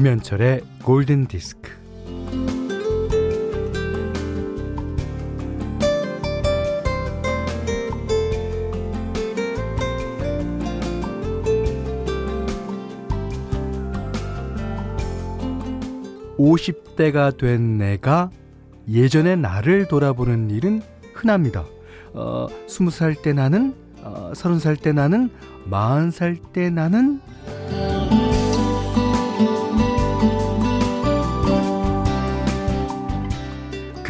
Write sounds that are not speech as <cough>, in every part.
김현철의 골든 디스크. (50대가) 된 내가 예전의 나를 돌아보는 일은 흔합니다. 어, 스무 살때 나는, 어, 서른 살때 나는, 마흔 살때 나는,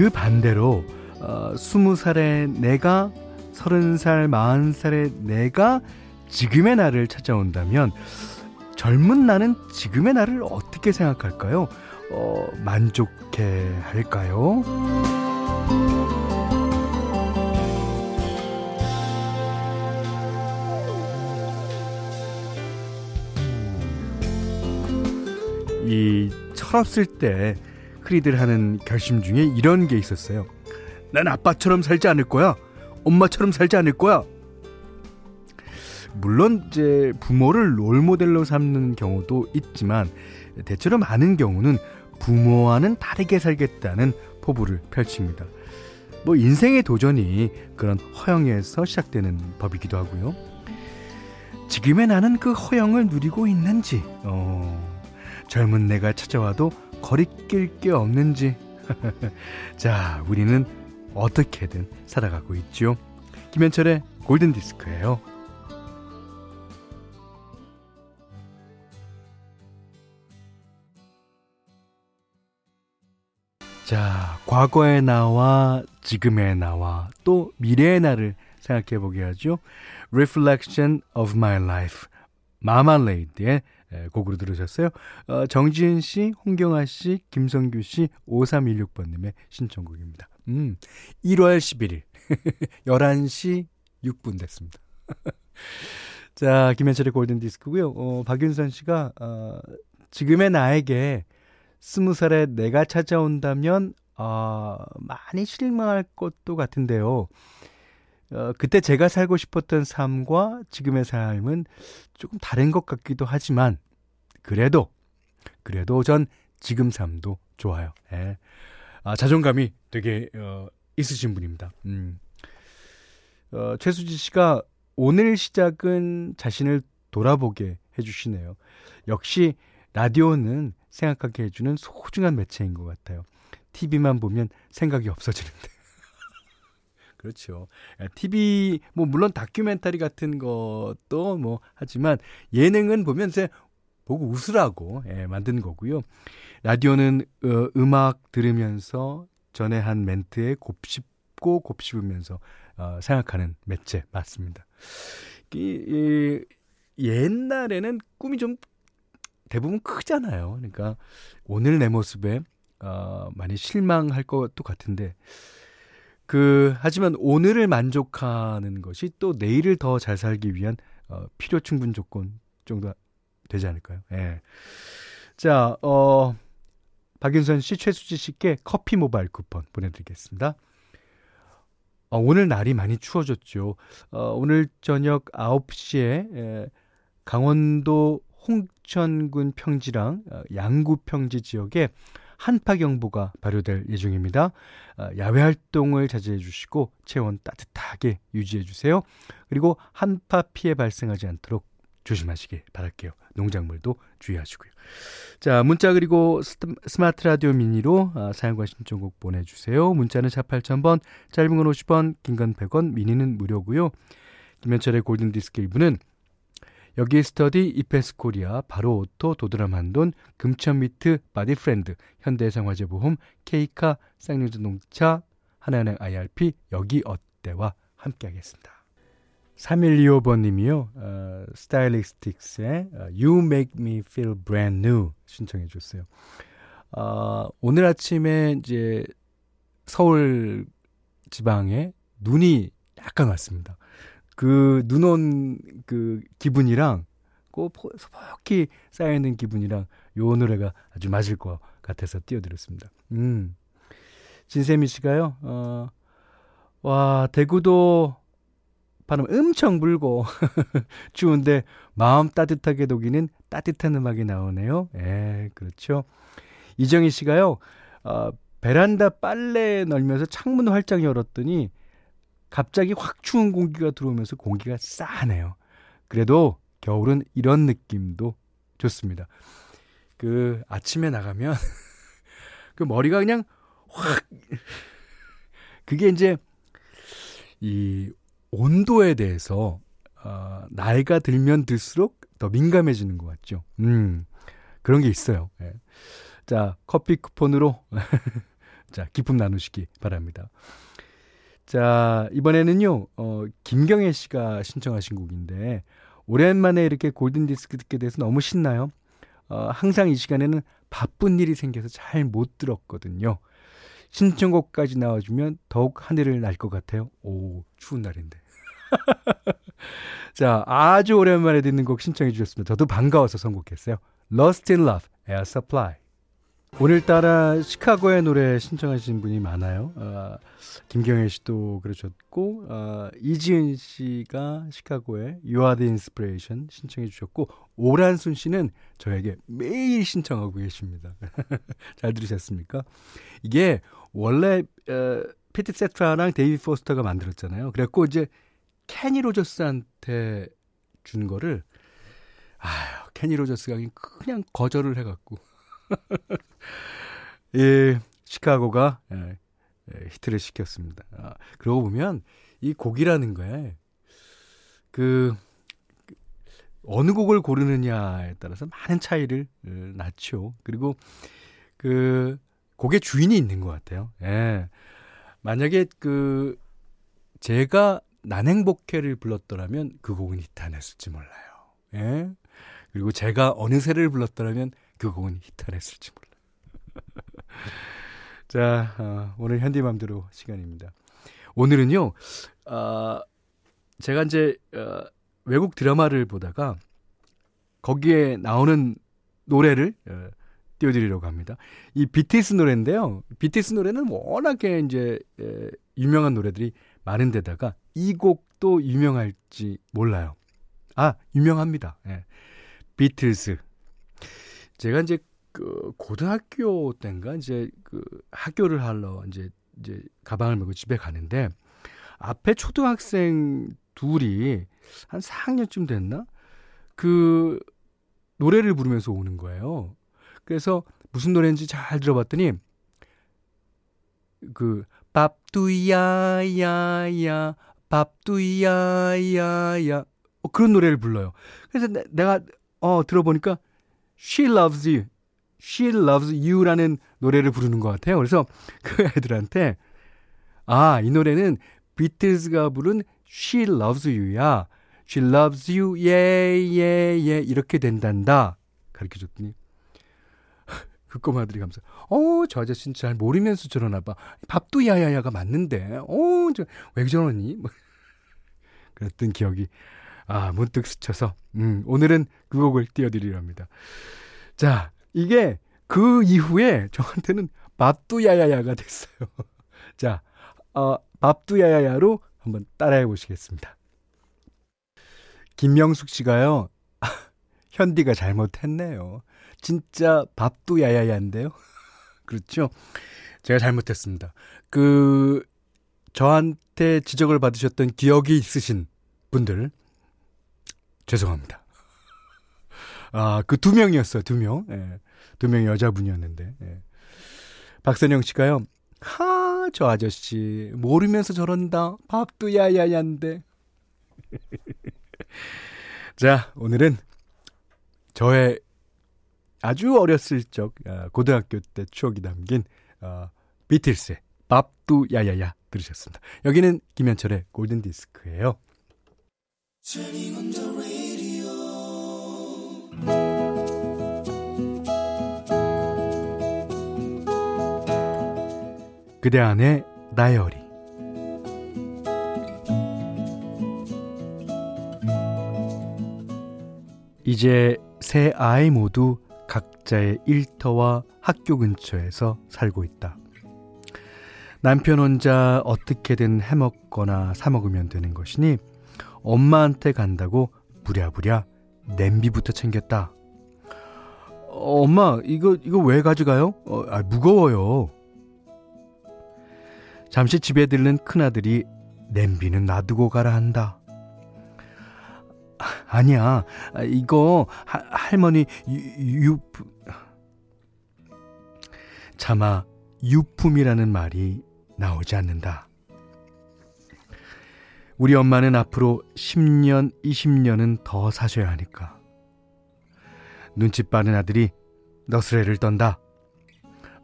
그 반대로, 어, 스무 살의 내가, 서른 살, 마흔 살의 내가 지금의 나를 찾아온다면, 젊은 나는 지금의 나를 어떻게 생각할까요? 어, 만족해 할까요? 이 철없을 때 흔히들 하는 결심 중에 이런 게 있었어요. 난 아빠처럼 살지 않을 거야. 엄마처럼 살지 않을 거야. 물론 이제 부모를 롤 모델로 삼는 경우도 있지만 대체로 많은 경우는 부모와는 다르게 살겠다는 포부를 펼칩니다. 뭐 인생의 도전이 그런 허영에서 시작되는 법이기도 하고요. 지금의 나는 그 허영을 누리고 있는지, 어, 젊은 내가 찾아와도 거리낄 게 없는지. <laughs> 자, 우리는 어떻게든 살아가고 있죠. 김현철의 골든 디스크예요. 자, 과거의 나와 지금의 나와 또 미래의 나를 생각해 보게 하죠. Reflection of My Life. 마마레이드의 곡으로 들으셨어요. 어, 정지은 씨, 홍경아 씨, 김성규 씨, 5316번님의 신청곡입니다. 음, 1월 11일. 11시 6분 됐습니다. <laughs> 자, 김현철의 골든디스크고요. 어, 박윤선 씨가, 어, 지금의 나에게 스무 살에 내가 찾아온다면 어, 많이 실망할 것도 같은데요. 어, 그때 제가 살고 싶었던 삶과 지금의 삶은 조금 다른 것 같기도 하지만 그래도 그래도 전 지금 삶도 좋아요. 예. 아, 자존감이 되게 어, 있으신 분입니다. 음. 어, 최수지 씨가 오늘 시작은 자신을 돌아보게 해주시네요. 역시 라디오는 생각하게 해주는 소중한 매체인 것 같아요. TV만 보면 생각이 없어지는데. 그렇죠. TV, 뭐, 물론 다큐멘터리 같은 것도 뭐, 하지만 예능은 보면 이제 보고 웃으라고, 예, 만든 거고요. 라디오는, 어, 음악 들으면서 전에 한 멘트에 곱씹고 곱씹으면서, 어, 생각하는 매체 맞습니다. 이, 이, 옛날에는 꿈이 좀 대부분 크잖아요. 그러니까 오늘 내 모습에 어, 많이 실망할 것도 같은데 그 하지만 오늘을 만족하는 것이 또 내일을 더 잘 살기 위한 어, 필요 충분 조건 정도 되지 않을까요? 예. 자, 어 박윤선 씨, 최수지 씨께 커피 모바일 쿠폰 보내드리겠습니다. 어, 오늘 날이 많이 추워졌죠. 어, 오늘 저녁 9시에 에, 강원도 홍천군 평지랑 어, 양구 평지 지역에 한파경보가 발효될 예정입니다. 어, 야외 활동을 자제해 주시고 체온 따뜻하게 유지해 주세요. 그리고 한파 피해 발생하지 않도록 조심하시길 바랄게요. 농작물도 주의하시고요. 자, 문자 그리고 스마트 라디오 미니로 아, 사용과 신청곡 보내주세요. 문자는 4 8000번, 짧은 건 50원, 긴 건 100원, 미니는 무료고요. 김현철의 골든디스크 1부는 여기 스터디 이패스코리아 바로 오토 도드람 한돈 금천미트 바디프렌드 현대해상화재보험 케이카 쌍용자동차 하나은행 IRP 여기 어때와 함께하겠습니다. 3125번님이요. 어, 스타일리스틱스의 어, You Make Me Feel Brand New 신청해 줬어요. 어, 오늘 아침에 이제 서울 지방에 눈이 약간 왔습니다. 그 눈 온 그 기분이랑 꼭 소복히 쌓여있는 기분이랑 요 노래가 아주 맞을 것 같아서 띄워드렸습니다. 음. 진세미 씨가요, 어, 와, 대구도 바람 엄청 불고 <laughs> 추운데 마음 따뜻하게 녹이는 따뜻한 음악이 나오네요. 예, 그렇죠. 이정희 씨가요. 어, 베란다 빨래 널면서 창문 활짝 열었더니 갑자기 확 추운 공기가 들어오면서 공기가 싸하네요. 그래도 겨울은 이런 느낌도 좋습니다. 그 아침에 나가면 <laughs> 그 머리가 그냥 확 <laughs> 그게 이제 이 온도에 대해서 어, 나이가 들면 들수록 더 민감해지는 것 같죠. 음, 그런 게 있어요. 예. 자, 커피 쿠폰으로 <laughs> 자 기쁨 나누시기 바랍니다. 자 이번에는요, 어, 김경애 씨가 신청하신 곡인데 오랜만에 이렇게 골든 디스크 듣게 돼서 너무 신나요. 어, 항상 이 시간에는 바쁜 일이 생겨서 잘 못 들었거든요. 신청곡까지 나와주면 더욱 하늘을 날 것 같아요. 오, 추운 날인데. <laughs> 자, 아주 오랜만에 듣는 곡 신청해 주셨습니다. 저도 반가워서 선곡했어요. Lost in Love, Air Supply. 오늘따라 시카고의 노래 신청하신 분이 많아요. 어, 김경혜 씨도 그러셨고, 어, 이지은 씨가 시카고의 You Are the Inspiration 신청해 주셨고, 오란순 씨는 저에게 매일 신청하고 계십니다. <laughs> 잘 들으셨습니까? 이게 원래 어, 피터 세트라랑 데이빗 포스터가 만들었잖아요. 그래갖고 이제 케니 로저스한테 준 거를 아유 케니 로저스가 그냥 거절을 해갖고 <laughs> 예 시카고가 예, 예, 히트를 시켰습니다. 아, 그러고 보면 이 곡이라는 거에 그 어느 곡을 고르느냐에 따라서 많은 차이를 어, 낳죠. 그리고 그 곡의 주인이 있는 것 같아요. 예. 만약에 그 제가 난행복해를 불렀더라면 그 곡은 히트 안 했을지 몰라요. 예. 그리고 제가 어느새를 불렀더라면 그 곡은 히트 안 했을지 몰라요. 자, 어, 오늘 현디맘대로 시간입니다. 오늘은요, 어, 제가 이제 어, 외국 드라마를 보다가 거기에 나오는 노래를 어, 띄워드리려고 합니다. 이 BTS 노래인데요. BTS 노래는 워낙에 이제 에, 유명한 노래들이 많은데다가 이 곡도 유명할지 몰라요. 아, 유명합니다. 예. 비틀스. 제가 이제 그 고등학교 때인가 이제 그 학교를 하러 이제 이제 가방을 메고 집에 가는데 앞에 초등학생 둘이 한 4학년쯤 됐나? 그 노래를 부르면서 오는 거예요. 그래서 무슨 노래인지 잘 들어봤더니 그 밥두야야야 밥두야야야 어, 그런 노래를 불러요. 그래서 내, 내가 어 들어보니까 She Loves You, She Loves You라는 노래를 부르는 것 같아요. 그래서 그 애들한테 아 이 노래는 비틀즈가 부른 She Loves You야. She loves you, yeah, yeah, yeah. 이렇게 된단다. 가르쳐 줬더니, 그 꼬마들이 가면서, 어, 저 아저씨는 잘 모르면서 저러나 봐. 밥도 야야야가 맞는데, 어, 저, 왜 저러니? 뭐. <laughs> 그랬던 기억이, 아, 문득 스쳐서, 음, 오늘은 그 곡을 띄워드리렵니다. 자, 이게 그 이후에 저한테는 밥도 야야야가 됐어요. <laughs> 자, 어, 밥도 야야야로 한번 따라해 보시겠습니다. 김명숙 씨가요. <laughs> 현디가 잘못했네요. 진짜 밥도 야야야인데요. <laughs> 그렇죠? 제가 잘못했습니다. 그 저한테 지적을 받으셨던 기억이 있으신 분들 죄송합니다. 아, 그 두 명이었어요. 두 명. 예. 두 명이 여자분이었는데. 예. 박선영 씨가요. 하, 저 아저씨 모르면서 저런다. 밥도 야야야인데. <laughs> 자, 오늘은 저의 아주 어렸을 적 아, 고등학교 때 추억이 담긴 어, 비틀스의 밥도 야야야 들으셨습니다. 여기는 김현철의 골든 디스크예요. 그대 안의 다이어리 이제 세 아이 모두 각자의 일터와 학교 근처에서 살고 있다. 남편 혼자 어떻게든 해먹거나 사먹으면 되는 것이니 엄마한테 간다고 부랴부랴 냄비부터 챙겼다. 어, 엄마, 이거, 이거 왜 가져가요? 어, 아, 무거워요. 잠시 집에 들른 큰아들이 냄비는 놔두고 가라 한다. 아니야, 이거 하, 할머니 유, 유 차마 유품이라는 말이 나오지 않는다. 우리 엄마는 앞으로 10년, 20년은 더 사셔야 하니까. 눈치 빠른 아들이 너스레를 떤다.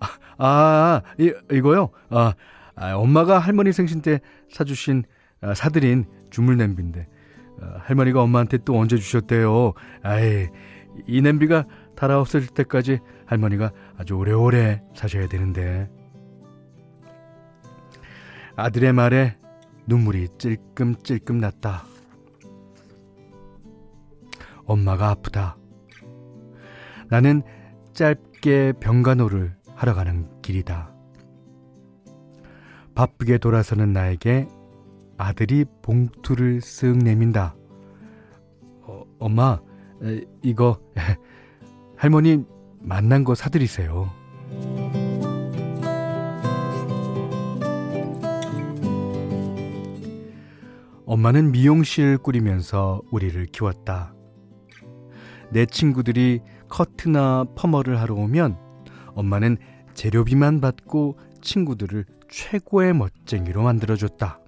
아, 아 이, 이거요? 아, 아, 엄마가 할머니 생신 때 사주신, 아, 사드린 주물 냄비인데, 아, 할머니가 엄마한테 또 얹어 주셨대요. 아이, 이 냄비가 달아 없어질 때까지 할머니가 아주 오래오래 사셔야 되는데. 아들의 말에 눈물이 찔끔찔끔 났다. 엄마가 아프다. 나는 짧게 병간호를 하러 가는 길이다. 바쁘게 돌아서는 나에게 아들이 봉투를 쓱 내민다. 어, 엄마, 에, 이거 할머니 만난 거 사드리세요. 엄마는 미용실 꾸리면서 우리를 키웠다. 내 친구들이 커트나 퍼머를 하러 오면 엄마는 재료비만 받고 친구들을 최고의 멋쟁이로 만들어줬다.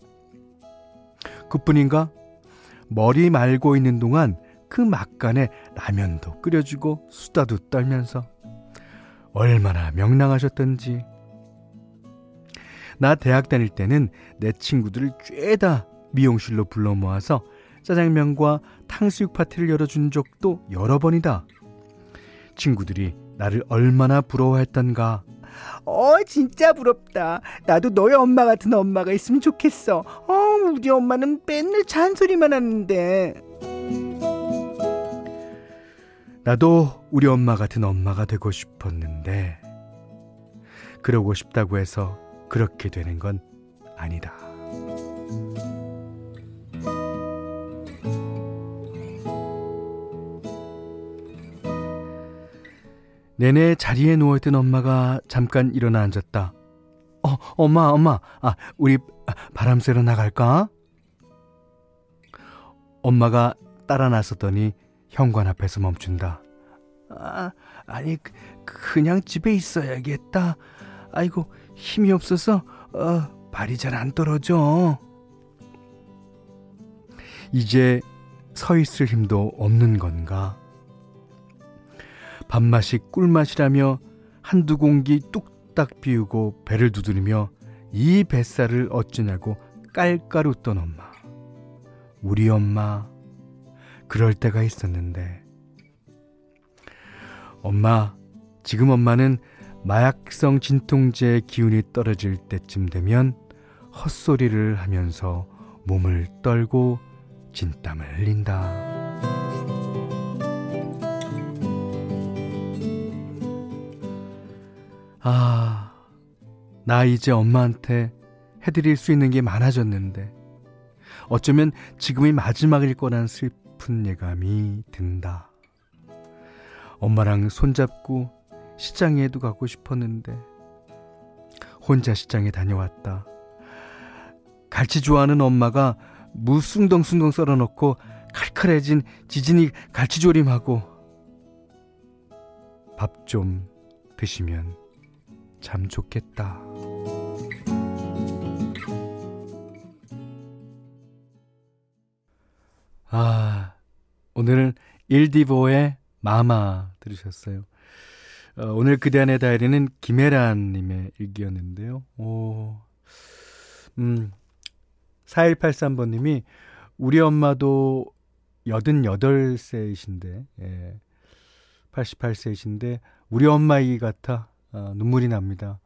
그뿐인가? 머리 말고 있는 동안 그 막간에 라면도 끓여주고 수다도 떨면서 얼마나 명랑하셨던지. 나 대학 다닐 때는 내 친구들을 죄다 미용실로 불러 모아서 짜장면과 탕수육 파티를 열어준 적도 여러 번이다. 친구들이 나를 얼마나 부러워했던가. 어, 진짜 부럽다. 나도 너의 엄마 같은 엄마가 있으면 좋겠어. 어, 우리 엄마는 맨날 잔소리만 하는데. 나도 우리 엄마 같은 엄마가 되고 싶었는데, 그러고 싶다고 해서 그렇게 되는 건 아니다. 내내 자리에 누워있던 엄마가 잠깐 일어나 앉았다. 어, 엄마, 엄마, 아, 우리 바람 쐬러 나갈까? 엄마가 따라 나섰더니 현관 앞에서 멈춘다. 아, 아니, 그, 그냥 집에 있어야겠다. 아이고, 힘이 없어서, 어, 발이 잘 안 떨어져. 이제 서 있을 힘도 없는 건가? 밥맛이 꿀맛이라며 한두 공기 뚝딱 비우고 배를 두드리며 이 뱃살을 어쩌냐고 깔깔 웃던 엄마. 우리 엄마, 그럴 때가 있었는데. 엄마, 지금 엄마는 마약성 진통제의 기운이 떨어질 때쯤 되면 헛소리를 하면서 몸을 떨고 진땀을 흘린다. 아, 나 이제 엄마한테 해드릴 수 있는 게 많아졌는데, 어쩌면 지금이 마지막일 거란 슬픈 예감이 든다. 엄마랑 손잡고 시장에도 가고 싶었는데, 혼자 시장에 다녀왔다. 갈치 좋아하는 엄마가 무 숭덩숭덩 썰어놓고 칼칼해진 지진이 갈치조림하고 밥 좀 드시면 참 좋겠다. 아, 오늘은 일디보의 마마 들으셨어요. 어, 오늘 그대 안의 다이리는 김혜란님의 일기였는데요. 오, 음, 4183번님이 우리 엄마도 88세이신데, 예, 88세이신데, 우리 엄마이 같아 어, 눈물이 납니다.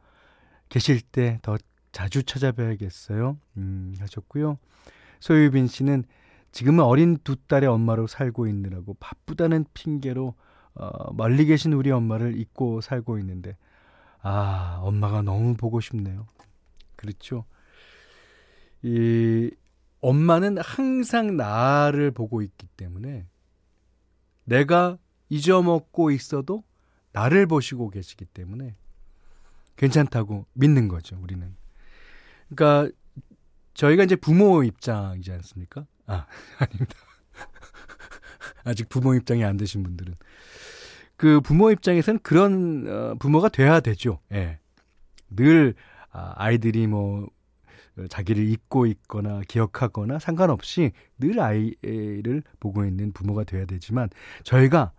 계실 때 더 자주 찾아뵈야겠어요. 음, 하셨고요. 소유빈 씨는 지금은 어린 두 딸의 엄마로 살고 있느라고 바쁘다는 핑계로 어, 멀리 계신 우리 엄마를 잊고 살고 있는데 아 엄마가 너무 보고 싶네요. 그렇죠. 이 엄마는 항상 나를 보고 있기 때문에 내가 잊어먹고 있어도 나를 보시고 계시기 때문에 괜찮다고 믿는 거죠, 우리는. 그러니까 저희가 이제 부모 입장이지 않습니까? 아, <laughs> 아닙니다. 아직 부모 입장이 안 되신 분들은 그 부모 입장에서는 그런 어, 부모가 돼야 되죠. 예. 늘 아, 아이들이 뭐 자기를 잊고 있거나 기억하거나 상관없이 늘 아이를 보고 있는 부모가 돼야 되지만 저희가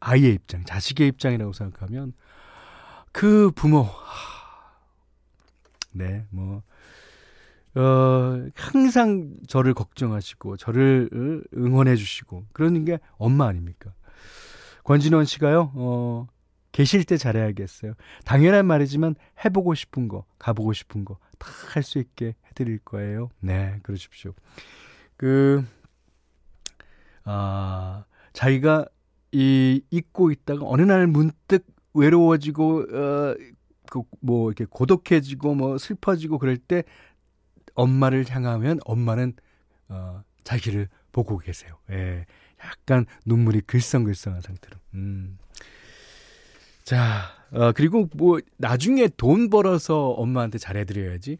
아이의 입장, 자식의 입장이라고 생각하면 그 부모 네, 뭐 어, 항상 저를 걱정하시고 저를 응원해 주시고 그러는 게 엄마 아닙니까? 권진원 씨가요. 어, 계실 때 잘해야겠어요. 당연한 말이지만 해보고 싶은 거, 가보고 싶은 거 다 할 수 있게 해드릴 거예요. 네, 그러십시오. 그, 아, 자기가 이, 잊고 있다가 어느 날 문득 외로워지고, 어, 그, 뭐, 이렇게 고독해지고, 뭐, 슬퍼지고 그럴 때 엄마를 향하면 엄마는, 어, 자기를 보고 계세요. 예. 약간 눈물이 글썽글썽한 상태로. 음. 자, 어, 그리고 뭐, 나중에 돈 벌어서 엄마한테 잘해드려야지.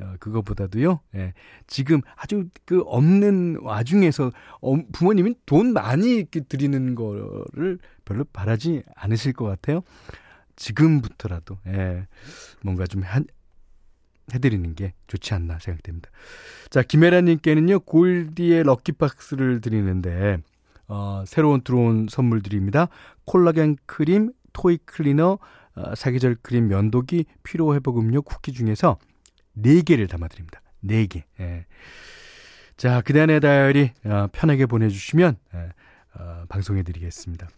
어, 그거보다도요, 예, 지금 아주 그 없는 와중에서 어, 부모님이 돈 많이 드리는 거를 별로 바라지 않으실 것 같아요. 지금부터라도, 예, 뭔가 좀 한, 해드리는 게 좋지 않나 생각됩니다. 자, 김혜라님께는요, 골디의 럭키박스를 드리는데, 어, 새로운 들어온 선물들입니다. 콜라겐 크림, 토이 클리너, 어, 사계절 크림 면도기, 피로 회복 음료 쿠키 중에서 4개를 담아 드립니다. 4개. 예. 자, 그대안의 다이어리 어, 편하게 보내 주시면 예, 어, 방송해 드리겠습니다.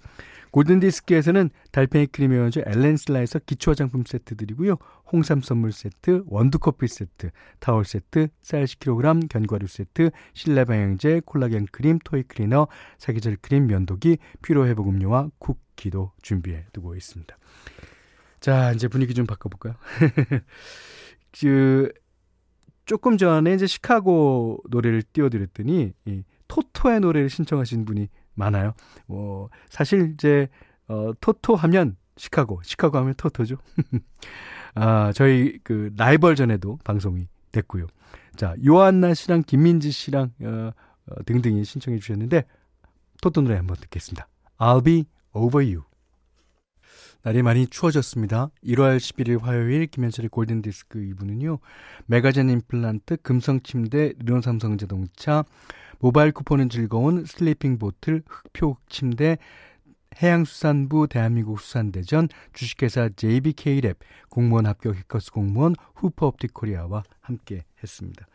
골든디스크에서는 달팽이 크림의 원조 엘렌실라에서 기초 화장품 세트 드리고요. 홍삼 선물 세트, 원두커피 세트, 타월 세트, 쌀 10kg, 견과류 세트, 실내 방향제, 콜라겐 크림, 토이 클리너, 사계절 크림, 면도기, 피로 회복 음료와 쿠키도 준비해 두고 있습니다. 자, 이제 분위기 좀 바꿔볼까요? <laughs> 그, 조금 전에 이제 시카고 노래를 띄워드렸더니, 이 토토의 노래를 신청하신 분이 많아요. 뭐, 사실 이제, 어, 토토 하면 시카고, 시카고 하면 토토죠. <laughs> 아, 저희 그 라이벌전에도 방송이 됐고요. 자, 요한나 씨랑 김민지 씨랑 어, 어, 등등이 신청해 주셨는데 토토 노래 한번 듣겠습니다. I'll be over you. 날이 많이 추워졌습니다. 1월 11일 화요일 김현철의 골든디스크 2부는요. 메가젠 임플란트, 금성침대, 르노삼성자동차, 모바일 쿠폰은 즐거운 슬리핑 보틀, 흙표 침대, 해양수산부 대한민국 수산대전, 주식회사 JBK랩, 공무원 합격 해커스 공무원 후퍼옵틱 코리아와 함께 했습니다.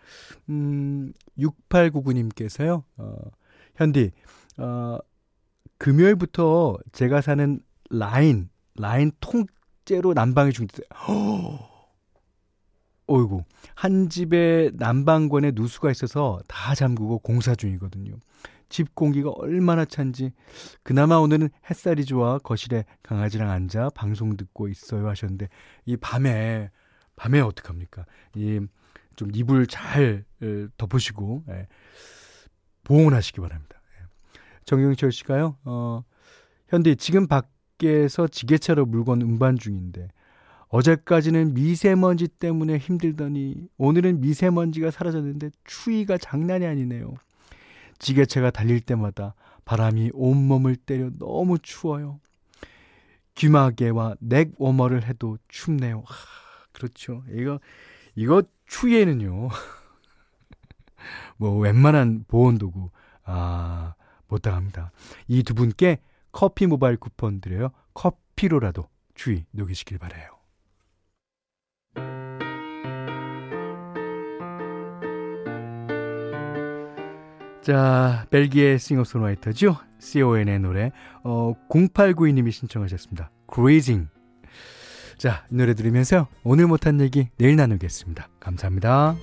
음, 6899님께서요, 어, 현디, 어, 금요일부터 제가 사는 라인, 라인 통째로 난방이 중지돼. <gasps> 어이구, 한 집에 난방권에 누수가 있어서 다 잠그고 공사 중이거든요. 집 공기가 얼마나 찬지 그나마 오늘은 햇살이 좋아 거실에 강아지랑 앉아 방송 듣고 있어요 하셨는데 이 밤에 밤에 어떡합니까? 이 좀 이불 잘 덮으시고 예, 보온 하시기 바랍니다. 예. 정경철 씨가요. 어 현대 지금 밖 에서 지게차로 물건 운반 중인데 어제까지는 미세먼지 때문에 힘들더니 오늘은 미세먼지가 사라졌는데 추위가 장난이 아니네요. 지게차가 달릴 때마다 바람이 온몸을 때려 너무 추워요. 귀마개와 넥 워머를 해도 춥네요. 하, 그렇죠. 이거 이거 추위에는요. <laughs> 뭐 웬만한 보온 도구 아, 못 당합니다. 이 두 분께 커피 모바일 쿠폰 드려요. 커피로라도 추위 녹이시길 바래요. 자, 벨기에 싱어송라이터죠. CON의 노래. 어, 0892님이 신청하셨습니다. Grazing. 자, 이 노래 들으면서 오늘 못한 얘기 내일 나누겠습니다. 감사합니다.